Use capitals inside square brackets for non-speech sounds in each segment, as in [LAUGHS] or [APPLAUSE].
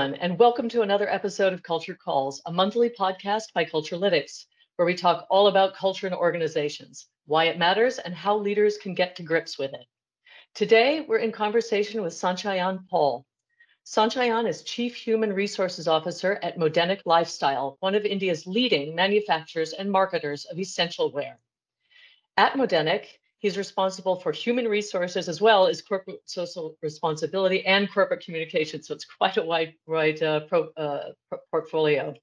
everyone, and welcome to another episode of Culture Calls, a monthly podcast by Culturelytics, where we talk all about culture and organizations, why it matters, and how leaders can get to grips with it. Today, we're in conversation with Sanchayan Paul. Sanchayan is Chief Human Resources Officer at Modenik Lifestyle, one of India's leading manufacturers and marketers of essential wear. At Modenik, He's responsible for human resources as well as corporate social responsibility and corporate communication. So it's [LAUGHS] quite a wide, wide uh, pro, uh, portfolio.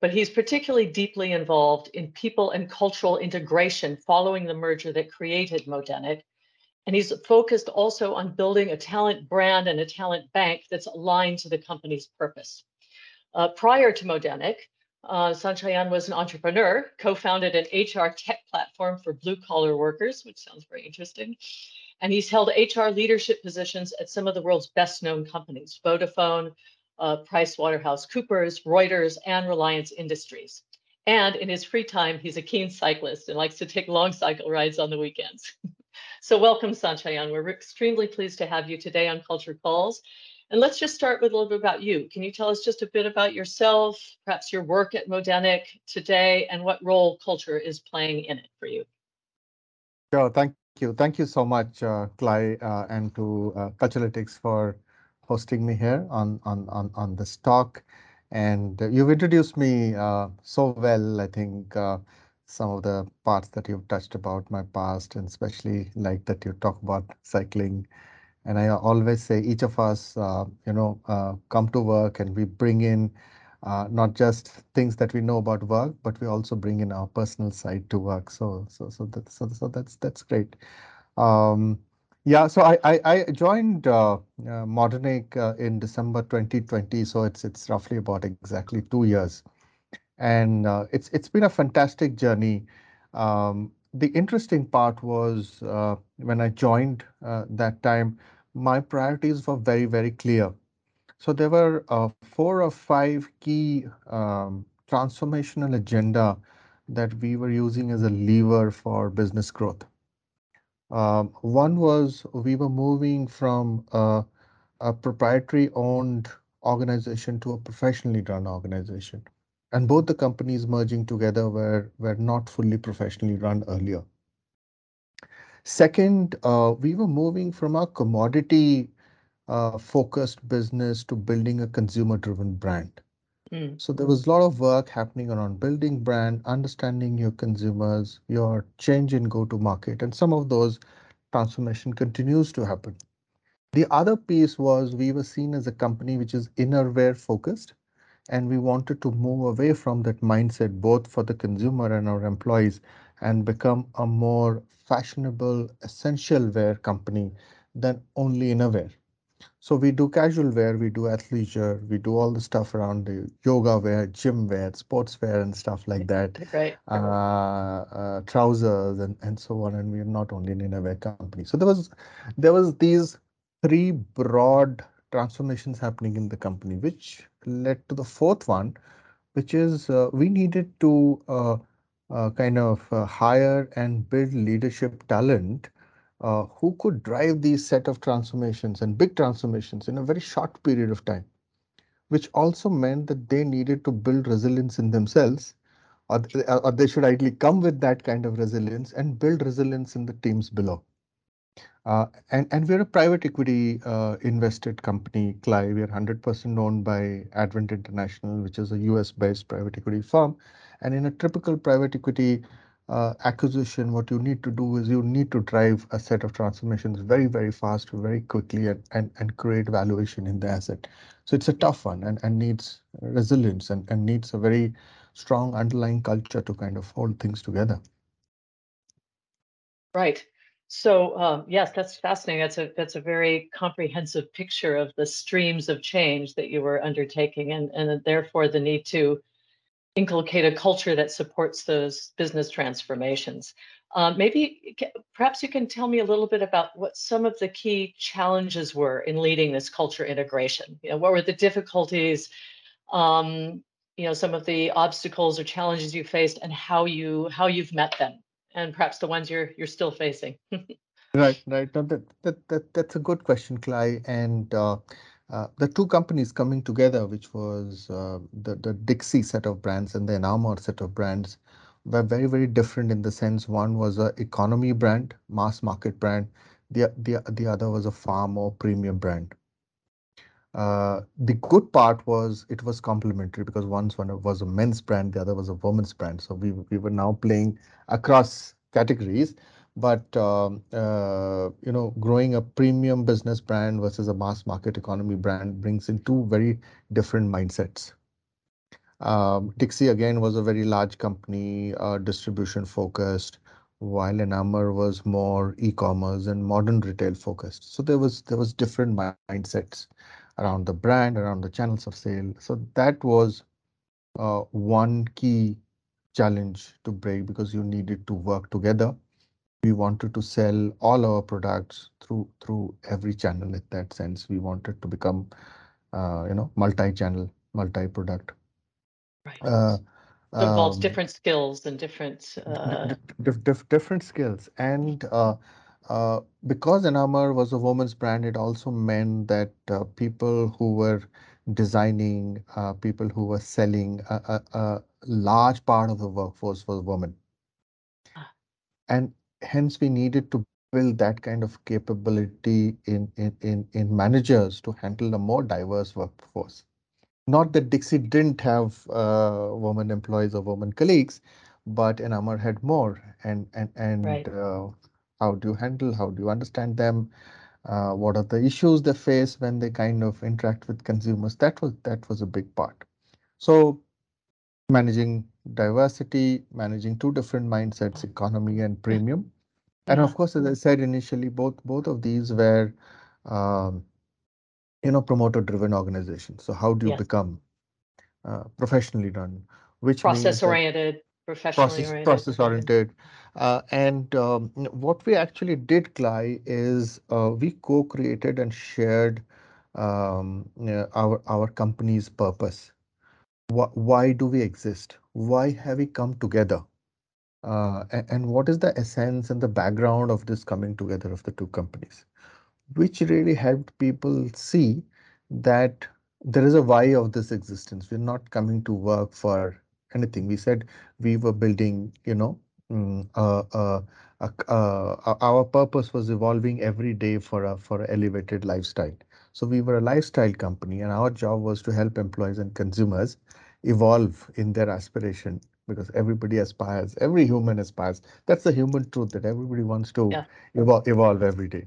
But he's particularly deeply involved in people and cultural integration following the merger that created Modenik. And he's focused also on building a talent brand and a talent bank that's aligned to the company's purpose. Uh, prior to Modenik, uh, Sanchayan was an entrepreneur, co-founded an HR tech platform for blue-collar workers, which sounds very interesting. And he's held HR leadership positions at some of the world's best-known companies, Vodafone, uh, PricewaterhouseCoopers, Reuters, and Reliance Industries. And in his free time, he's a keen cyclist and likes to take long cycle rides on the weekends. [LAUGHS] so welcome, Sanchayan. We're extremely pleased to have you today on Culture Calls. And let's just start with a little bit about you. Can you tell us just a bit about yourself, perhaps your work at Modenik today, and what role culture is playing in it for you? Sure. Thank you. Thank you so much, uh, Clay, uh, and to uh, Culturelytics for hosting me here on on on on this talk. And you've introduced me uh, so well. I think uh, some of the parts that you've touched about my past, and especially like that you talk about cycling and I always say each of us, uh, you know, uh, come to work and we bring in uh, not just things that we know about work, but we also bring in our personal side to work. So, so, so that's so, so that's that's great. Um, yeah, so I I, I joined uh, uh, Modenik uh, in December 2020. So it's it's roughly about exactly two years, and it's it's been a fantastic journey. Um, the interesting part was uh, when I joined uh, that time my priorities were very, very clear. So there were uh, four or five key um, transformational agenda that we were using as a lever for business growth. Um, one was we were moving from a, a proprietary owned organization to a professionally run organization. And both the companies merging together were, were not fully professionally run earlier. Second, uh, we were moving from a commodity uh, focused business to building a consumer driven brand. Mm. So there was a lot of work happening around building brand, understanding your consumers, your change in go to market, and some of those transformation continues to happen. The other piece was we were seen as a company which is innerwear focused, and we wanted to move away from that mindset both for the consumer and our employees and become a more fashionable essential wear company than only innerwear. So we do casual wear, we do athleisure, we do all the stuff around the yoga wear, gym wear, sports wear, and stuff like that. [LAUGHS] Right. Uh, uh, trousers and, and so on. And we're not only an innerwear company. So there was there was these three broad transformations happening in the company, which led to the fourth one, which is uh, we needed to uh, uh, kind of uh, hire and build leadership talent uh, who could drive these set of transformations and big transformations in a very short period of time, which also meant that they needed to build resilience in themselves, or, or they should ideally come with that kind of resilience and build resilience in the teams below. Uh, and, we're a private equity uh, invested company, Clay. We are 100% owned by Advent International, which is a US based private equity firm. And in a typical private equity uh, acquisition, what you need to do is you need to drive a set of transformations very, very fast, very quickly, and, create valuation in the asset. So it's a tough one and, needs resilience and, and needs a very strong underlying culture to kind of hold things together. Right. So um, yes, that's fascinating. That's a that's a very comprehensive picture of the streams of change that you were undertaking, and and therefore the need to inculcate a culture that supports those business transformations. Uh, maybe perhaps you can tell me a little bit about what some of the key challenges were in leading this culture integration. You know, what were the difficulties? Um, you know, some of the obstacles or challenges you faced, and how you how you've met them, and perhaps the ones you're you're still facing. [LAUGHS] right, right. No, that, that that that's a good question, Clay. And uh, uh, the two companies coming together, which was uh, the, the Dixcy set of brands and the Enamor set of brands, were very, very different in the sense one was a economy brand, mass market brand. The, the, the other was a far more premium brand. Uh, the good part was it was complementary because once one was a men's brand, the other was a women's brand. So we, we were now playing across categories. But um, uh, you know growing a premium business brand versus a mass market economy brand brings in two very different mindsets. Um, Dixcy again was a very large company uh, distribution focused while enamor was more e-commerce and modern retail focused. So there was there was different mindsets around the brand around the channels of sale. So that was uh, one key challenge to break because you needed to work together. We wanted to sell all our products through through every channel in that sense. We wanted to become uh, you know multi-channel multi-product. Right. Uh, so involves um, different skills and different uh... different skills. And uh, uh, because Enamor was a woman's brand, it also meant that uh, people who were designing, uh, people who were selling, a, a, a, large part of the workforce was women. And hence we needed to build that kind of capability in, in, in, in managers to handle a more diverse workforce. Not that Dixcy didn't have uh, women employees or women colleagues, but Enamor had more. And and and right. How do you handle? How do you understand them? Uh, what are the issues they face when they kind of interact with consumers? That was that was a big part. So managing diversity, managing two different mindsets, economy and premium. And of course, as I said initially, both both of these were, um, you know, promoter-driven organizations. So how do you yes. become uh, professionally done Which process-oriented, professionally process, oriented. Process-oriented. Uh, and um, what we actually did, Clay, is uh, we co-created and shared um, our our company's purpose why do we exist? Why have we come together? Uh, and, and what is the essence and the background of this coming together of the two companies, which really helped people see that there is a why of this existence. We're not coming to work for anything. We said we were building, you know, mm, uh, uh, uh, our purpose was evolving every day for a for an elevated lifestyle. So we were a lifestyle company, and our job was to help employees and consumers evolve in their aspiration because everybody aspires, every human aspires. That's the human truth that everybody wants to yeah. evolve every day.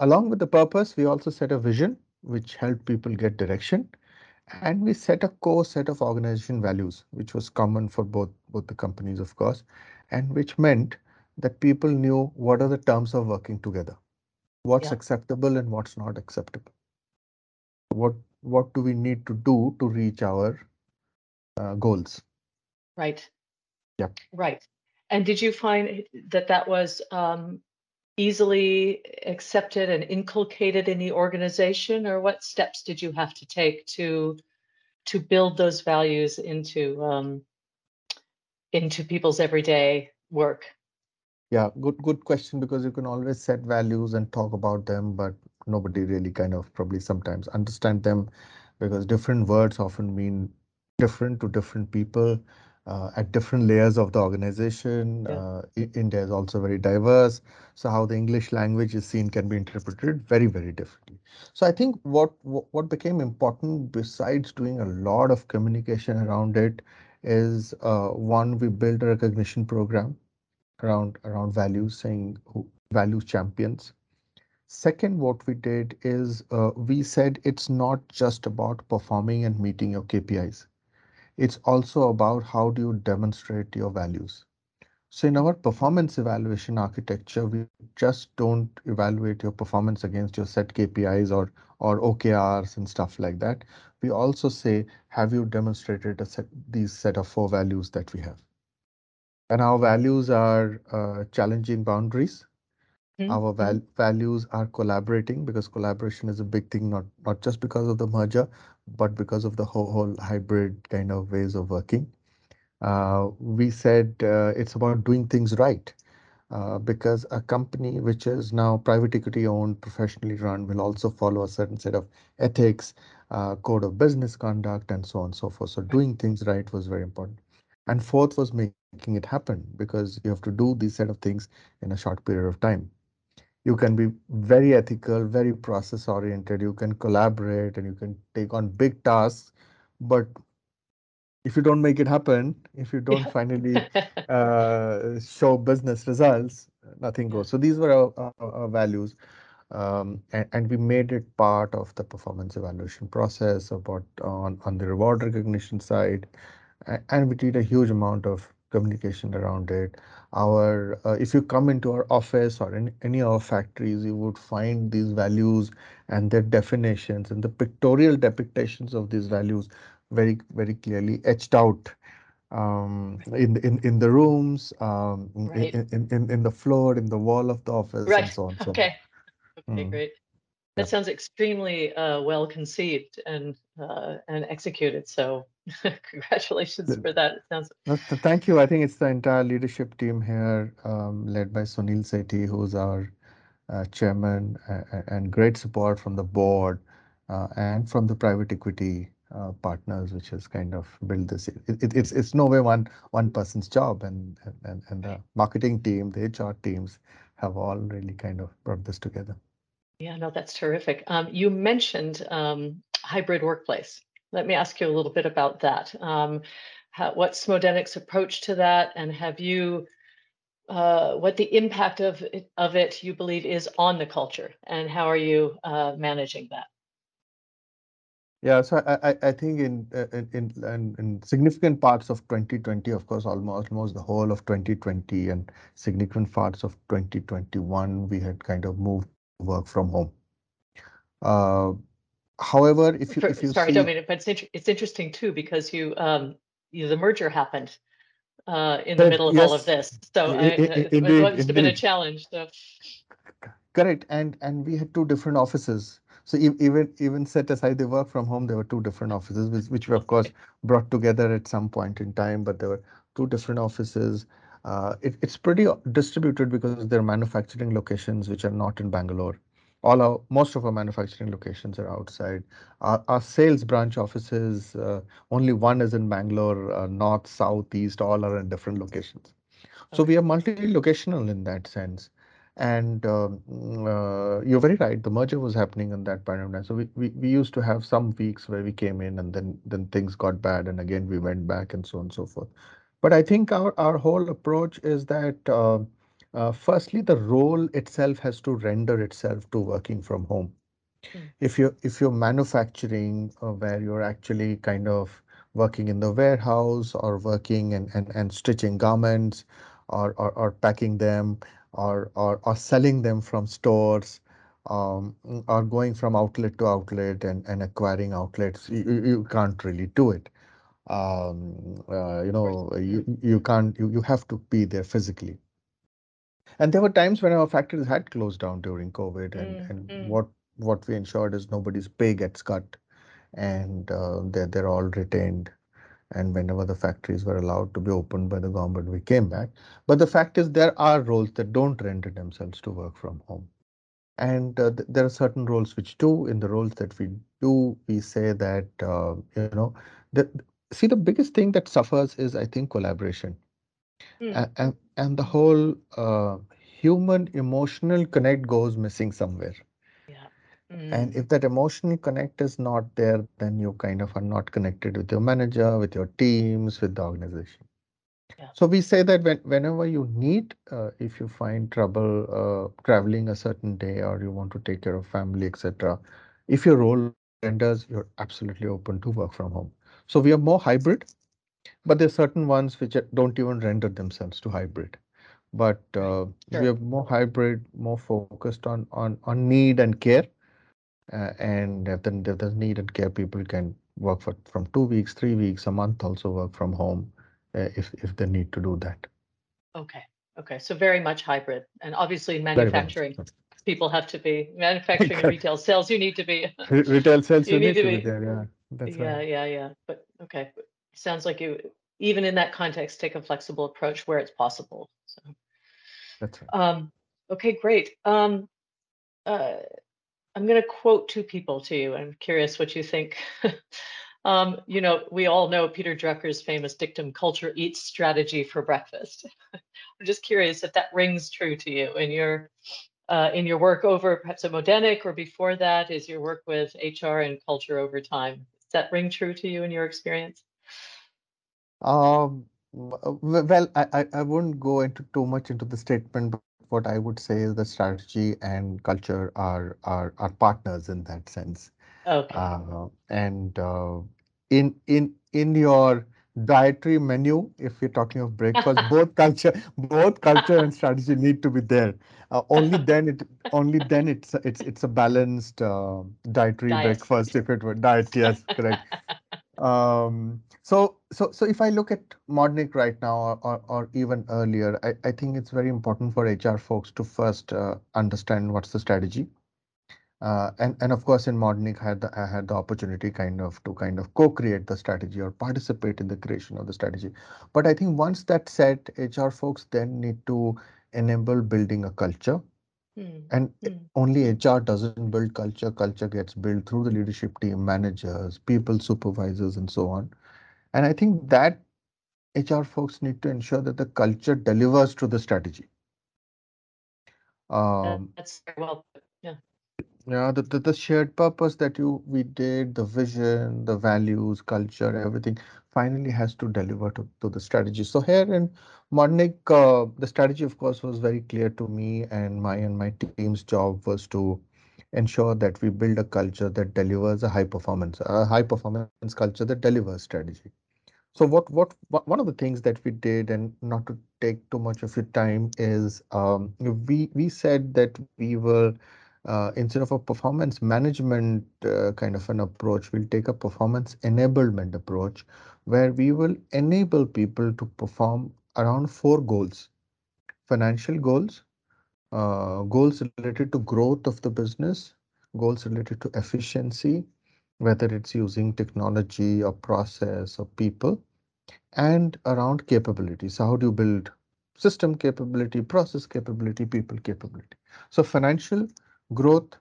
Along with the purpose, we also set a vision which helped people get direction. And we set a core set of organization values, which was common for both, both the companies, of course, and which meant that people knew what are the terms of working together, what's yeah. acceptable and what's not acceptable. What what do we need to do to reach our uh, goals. Right. Yep. Right. And did you find that that was um, easily accepted and inculcated in the organization, or what steps did you have to take to to build those values into um, into people's everyday work? Yeah, good good question because you can always set values and talk about them, but nobody really kind of probably sometimes understand them because different words often mean different to different people uh, at different layers of the organization. Yeah. Uh, India is also very diverse. So how the English language is seen can be interpreted very, very differently. So I think what what became important besides doing a lot of communication around it is uh, one, we built a recognition program around around values, saying who, value champions. Second, what we did is uh, we said it's not just about performing and meeting your KPIs it's also about how do you demonstrate your values. So in our performance evaluation architecture, we just don't evaluate your performance against your set KPIs or, or OKRs and stuff like that. We also say, have you demonstrated a set, these set of four values that we have? And our values are uh, challenging boundaries. Mm -hmm. Our val values are collaborating because collaboration is a big thing, not, not just because of the merger, but because of the whole, whole hybrid kind of ways of working. Uh, we said uh, it's about doing things right. uh, because a company which is now private equity owned, professionally run, will also follow a certain set of ethics, uh, code of business conduct, and so on and so forth. So doing things right was very important. And fourth was making it happen because you have to do these set of things in a short period of time. You can be very ethical, very process oriented. You can collaborate and you can take on big tasks, but if you don't make it happen, if you don't yeah. finally [LAUGHS] uh, show business results, nothing goes. So these were our, our, our values. Um, and, and, we made it part of the performance evaluation process about on, on the reward recognition side. And we did a huge amount of communication around it. Our uh, if you come into our office or in any of our factories, you would find these values and their definitions and the pictorial depictions of these values very very clearly etched out um, in in in the rooms, um, right. in, in, in in the floor, in the wall of the office, right. and so on. So okay. Okay, mm. great. That yeah. sounds extremely uh, well conceived and uh, and executed. So, [LAUGHS] congratulations for that. It sounds. Thank you. I think it's the entire leadership team here, um, led by Sunil Sethi, who's our uh, chairman, and great support from the board uh, and from the private equity uh, partners, which has kind of built this. It, it, it's it's no way one one person's job, and and and the marketing team, the HR teams have all really kind of brought this together. Yeah, no, that's terrific. Um, you mentioned um, hybrid workplace. Let me ask you a little bit about that. Um, how, what's approach to that, and have you uh, what the impact of of it you believe is on the culture, and how are you uh, managing that? Yeah, so I, I, think in, uh, in, in in significant parts of 2020, of course, almost almost the whole of 2020 and significant parts of 2021, we had kind of moved work from home. Uh, however, if you if you sorry, see, don't mean it, but it's inter- it's interesting too because you um you, the merger happened uh, in the middle of yes, all of this, so it, I, it, it, it must have been a challenge. So. Correct, and and we had two different offices so even even set aside the work from home, there were two different offices, which, which we of course brought together at some point in time. But there were two different offices. Uh, it, it's pretty distributed because there are manufacturing locations which are not in Bangalore. All our most of our manufacturing locations are outside. Our, our sales branch offices, uh, only one is in Bangalore, uh, north, south, east, all are in different locations. So we are multi-locational in that sense. And um, uh, you're very right. The merger was happening in that point of time. So we, we, we used to have some weeks where we came in and then then things got bad and again we went back and so on and so forth. But I think our, our whole approach is that uh, firstly, the role itself has to render itself to working from home. Mm. If you're if you're manufacturing uh, where you're actually kind of working in the warehouse or working and, and, and stitching garments or, or, or packing them or, or, or selling them from stores um, or going from outlet to outlet and, and acquiring outlets, you, you can't really do it. Um, uh, you know, you, you can't, you, you have to be there physically. And there were times when our factories had closed down during COVID, and, mm, and mm. what what we ensured is nobody's pay gets cut, and uh, they're they're all retained and whenever the factories were allowed to be opened by the government, we came back. But the fact is, there are roles that don't render themselves to work from home. And uh, th there are certain roles which do. In the roles that we do, we say that, uh, you know, that, see, the biggest thing that suffers is, I think, collaboration. Mm. And, and, the whole uh, human emotional connect goes missing somewhere. And mm. if that emotional connect is not there, then you kind of are not connected with your manager, with your teams, with the organization. Yeah. So we say that when, whenever you need, uh, if you find trouble uh, traveling a certain day or you want to take care of family, etc., if your role renders, you're absolutely open to work from home. So we are more hybrid, but there's certain ones which don't even render themselves to hybrid. But uh, sure. we are more hybrid, more focused on on on need and care uh, and then if there's and care, people can work for from two weeks, three weeks, a month, also work from home uh, if if they need to do that. Okay. Okay. So very much hybrid, and obviously manufacturing. People have to be manufacturing and retail sales. You need to be retail [LAUGHS] sales. You, you need, to be, be, there. Yeah, that's yeah, right. yeah, yeah. But okay, sounds like you even in that context take a flexible approach where it's possible. So That's right. Um, okay, great. Um, uh, I'm going to quote two people to you. I'm curious what you think. [LAUGHS] um, you know, we all know Peter Drucker's famous dictum, culture eats strategy for breakfast. [LAUGHS] I'm just curious if that rings true to you in your uh, in your work over perhaps at Modenik or before that, is your work with HR and culture over time. Does that ring true to you in your experience? Um, well, I, I, wouldn't go into too much into the statement, but what I would say is the strategy and culture are are, are partners in that sense. Okay. Uh, and uh, in in in your dietary menu, if you're talking of breakfast, [LAUGHS] both culture, both culture and strategy need to be there. Uh, only [LAUGHS] then it only then it's it's it's a balanced uh, dietary diet. breakfast. If it were diet, yes, correct. [LAUGHS] Um, so, so, so if I look at Modenik right now, or, or, or even earlier, I, I think it's very important for HR folks to first uh, understand what's the strategy. Uh, and and of course in Modenik I had the, I had the opportunity kind of to kind of co-create the strategy or participate in the creation of the strategy. But I think once that's set, HR folks then need to enable building a culture. Mm. And mm. only HR doesn't build culture. Culture gets built through the leadership team, managers, people supervisors, and so on. And I think that HR folks need to ensure that the culture delivers to the strategy. Um, That's very well. Yeah. Yeah, the, the, the shared purpose that you we did, the vision, the values, culture, everything finally has to deliver to, to the strategy. So here in Modenik, uh, the strategy, of course, was very clear to me, and my and my team's job was to ensure that we build a culture that delivers a high performance, a high performance culture that delivers strategy. So what, what, what one of the things that we did, and not to take too much of your time, is um, we we said that we will uh, instead of a performance management uh, kind of an approach, we'll take a performance enablement approach, where we will enable people to perform around four goals: financial goals, uh, goals related to growth of the business, goals related to efficiency, whether it's using technology or process or people, and around capability. So how do you build system capability, process capability, people capability? So financial growth,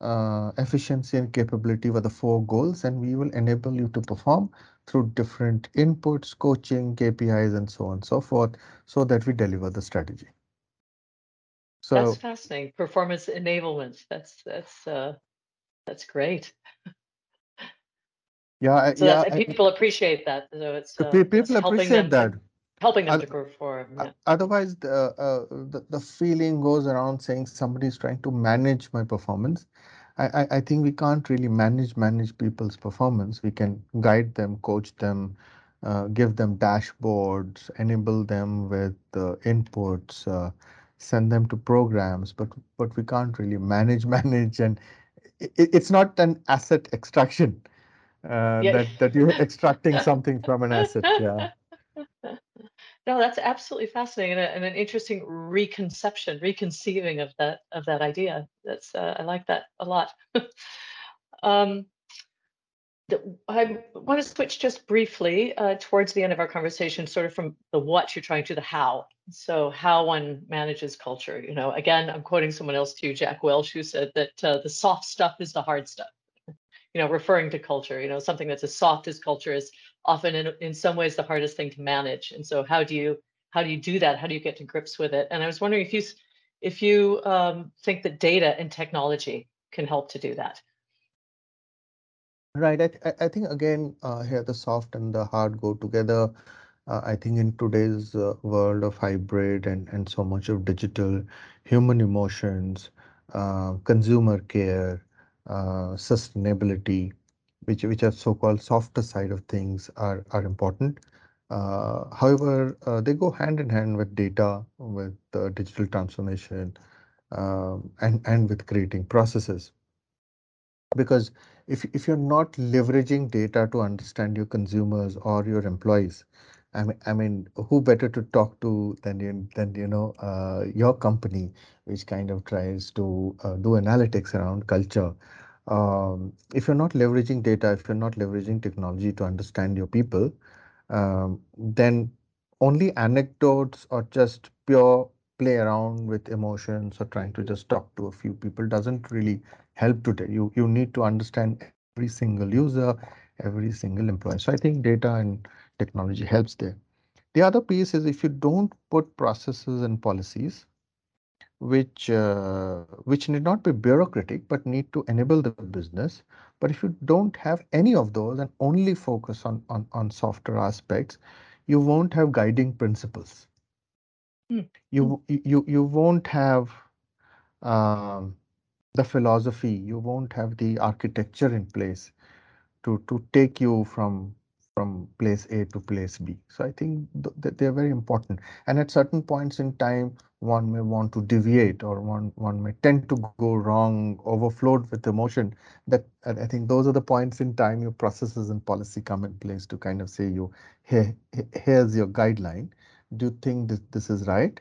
uh, efficiency and capability were the four goals and we will enable you to perform through different inputs, coaching, KPIs and so on and so forth so that we deliver the strategy. So that's fascinating. Performance enablement. That's that's uh, that's great. Yeah, so yeah. people appreciate that. So it's uh, people appreciate that. To, helping them to perform. Yeah. Otherwise, the, uh, the the feeling goes around saying somebody's trying to manage my performance. I, I, I think we can't really manage manage people's performance. We can guide them, coach them, uh, give them dashboards, enable them with uh, inputs, uh, send them to programs, but but we can't really manage [LAUGHS] manage and it, it's not an asset extraction uh, yeah. that that you're [LAUGHS] extracting something from an asset. Yeah. [LAUGHS] No, that's absolutely fascinating and, a, and, an interesting reconception, reconceiving of that of that idea. That's uh, I like that a lot. [LAUGHS] um, I want to switch just briefly uh, towards the end of our conversation, sort of from the what you're trying to the how. So how one manages culture. You know, again, I'm quoting someone else too, Jack Welch, who said that uh, the soft stuff is the hard stuff you know, referring to culture, you know, something that's as soft as culture is often in, in some ways the hardest thing to manage. And so how do you how do you do that? How do you get to grips with it? And I was wondering if you if you um, think that data and technology can help to do that. Right. I, I think again uh, here the soft and the hard go together. Uh, I think in today's uh, world of hybrid and, and so much of digital, human emotions, uh, consumer care, uh, sustainability, which which are so-called softer side of things, are are important. Uh, however, uh, they go hand in hand with data, with digital transformation, um, and and with creating processes. Because if if you're not leveraging data to understand your consumers or your employees, I mean, I mean, who better to talk to than you, than you know uh, your company, which kind of tries to uh, do analytics around culture. Um, if you're not leveraging data, if you're not leveraging technology to understand your people, um, then only anecdotes or just pure play around with emotions or trying to just talk to a few people doesn't really help today. You you need to understand every single user, every single employee. So I think data and technology helps there. The other piece is if you don't put processes and policies which uh, which need not be bureaucratic but need to enable the business. But if you don't have any of those and only focus on on, on softer aspects, you won't have guiding principles. Mm. You, you, you won't have um, the philosophy, you won't have the architecture in place to, to take you from from place A to place B. So I think th they're very important. And at certain points in time, one may want to deviate or one, one may tend to go wrong, overflowed with emotion. That I think those are the points in time your processes and policy come in place to kind of say you, here, here's your guideline. Do you think this, this is right?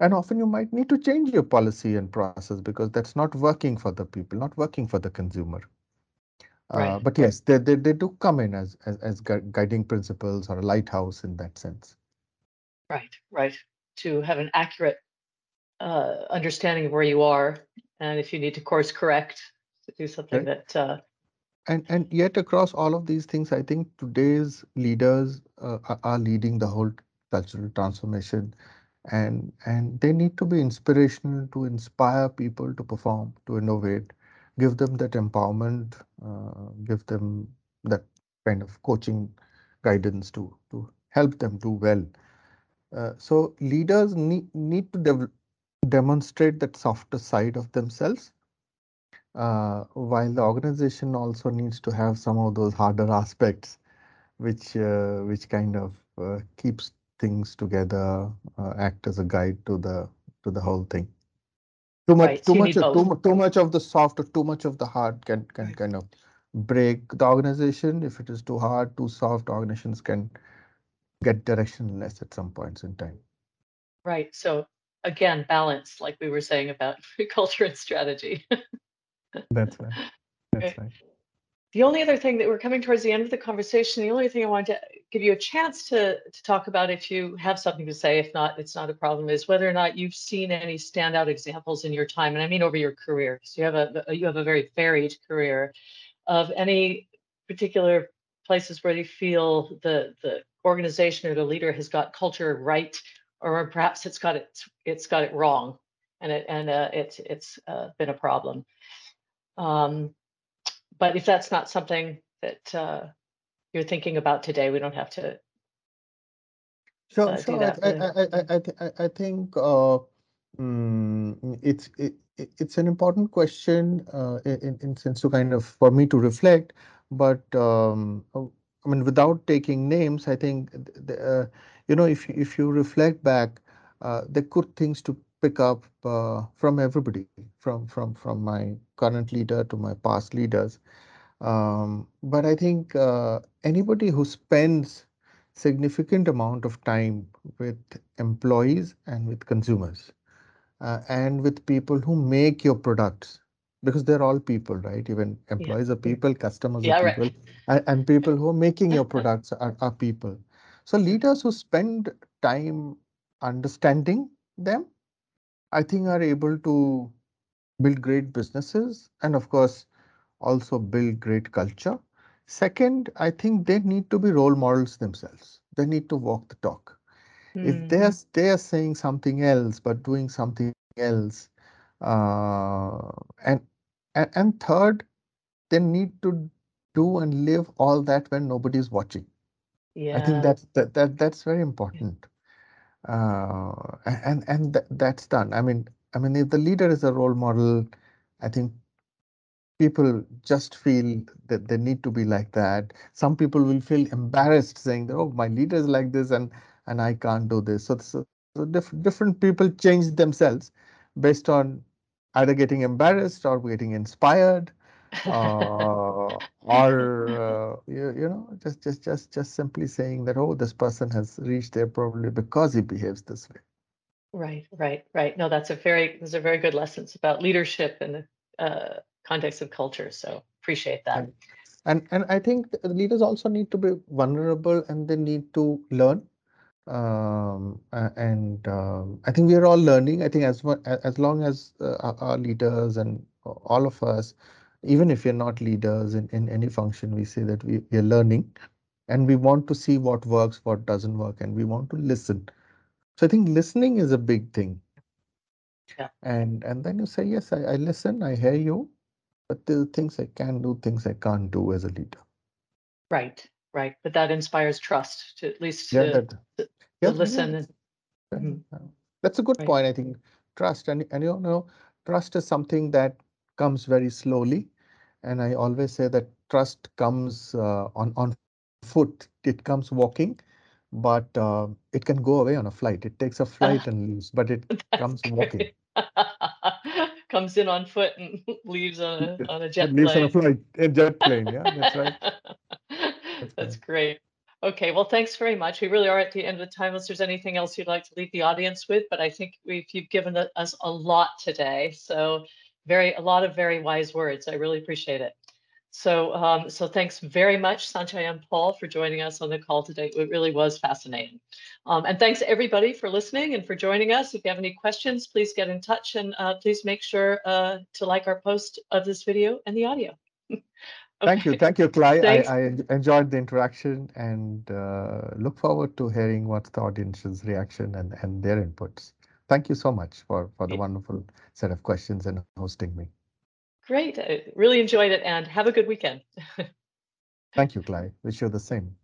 And often you might need to change your policy and process because that's not working for the people, not working for the consumer. Right. Uh, but yes, they, they, they do come in as, as, as guiding principles or a lighthouse in that sense. Right, right. To have an accurate uh, understanding of where you are, and if you need to course correct, to do something right. that. Uh, and and yet across all of these things, I think today's leaders uh, are leading the whole cultural transformation, and and they need to be inspirational to inspire people to perform, to innovate, give them that empowerment, uh, give them that kind of coaching guidance to to help them do well. Uh, so leaders need need to demonstrate that softer side of themselves, uh, while the organization also needs to have some of those harder aspects, which uh, which kind of uh, keeps things together, uh, act as a guide to the to the whole thing too much right, too much too, too much of the soft or too much of the hard can can kind of break the organization. If it is too hard too soft organizations can get directionless at some points in time. Right so again balance like we were saying about [LAUGHS] culture and strategy. That's right. That's right. The only other thing that we're coming towards the end of the conversation, the only thing I wanted to give you a chance to, to talk about, if you have something to say, if not, it's not a problem, is whether or not you've seen any standout examples in your time, and I mean over your career, because you have a you have a very varied career, of any particular places where you feel the the organization or the leader has got culture right, or perhaps it's got it it's got it wrong, and it and uh, it's it's uh, been a problem. Um, but if that's not something that uh, you're thinking about today, we don't have to. Sure, uh, sure. I, I, I, I, I think uh, mm, it's it, it's an important question uh, in in sense to kind of for me to reflect, but um, oh, I mean without taking names, I think the, uh, you know if if you reflect back, uh, the good things to pick up uh, from everybody, from from from my current leader to my past leaders. Um, but I think uh, anybody who spends significant amount of time with employees and with consumers uh, and with people who make your products because they're all people right even employees yeah. are people customers yeah, are people right. and, and, people who are making your [LAUGHS] products are, are people so leaders who spend time understanding them I think are able to build great businesses and of course also build great culture. Second, I think they need to be role models themselves. They need to walk the talk. Mm. If they're hmm. they're saying something else but doing something else, uh, and, and and third, they need to do and live all that when nobody's watching. Yeah. I think that's that, that that's very important Uh, and and th that's done. I mean, I mean, if the leader is a role model, I think people just feel that they need to be like that. Some people will feel embarrassed saying oh, my leader is like this and and I can't do this. So, so, so diff different people change themselves based on either getting embarrassed or getting inspired uh, [LAUGHS] or uh, you, you know just just just just simply saying that oh this person has reached there probably because he behaves this way. Right right right. No that's a very those are very good lessons about leadership in the uh, context of culture so appreciate that. And, and and i think leaders also need to be vulnerable and they need to learn. Um, and um, I think we are all learning. I think as as long as uh, our, our leaders and all of us, even if you're not leaders in, in any function, we say that we, we are learning and we want to see what works, what doesn't work, and we want to listen. So I think listening is a big thing. Yeah. And and then you say, yes, I, I listen, I hear you, but there are things I can do, things I can't do as a leader. Right, right. But that inspires trust to at least Yeah, to, that, to yeah, yeah, listen Mhm. yeah. That's a good Right. point. I think trust and and you know, trust is something that comes very slowly. And I always say that trust comes uh, on on foot. It comes walking, but uh, it can go away on a flight. It takes a [LAUGHS] flight and leaves, but it comes walking. [LAUGHS] Comes in on foot and [LAUGHS] leaves on a on a jet leaves on a plane. flight, a jet plane. Yeah, that's right. That's That's great. Okay, well, thanks very much. We really are at the end of the time. Unless there's anything else you'd like to leave the audience with, but I think we've you've given us a lot today. So very a lot of very wise words. I really appreciate it. So um, so thanks very much, Sanchayan Paul, for joining us on the call today. It really was fascinating. Um, and thanks everybody for listening and for joining us. If you have any questions, please get in touch and uh, please make sure uh, to like our post of this video and the audio. [LAUGHS] Thank you. Thank you. Thanks. I, I enjoyed the interaction and uh, look forward to hearing what's the audience's reaction and, and their inputs. Thank you so much for, for the wonderful set of questions and hosting me. Great. I really enjoyed it and have a good weekend. [LAUGHS] Thank you, Clay. Wish you the same.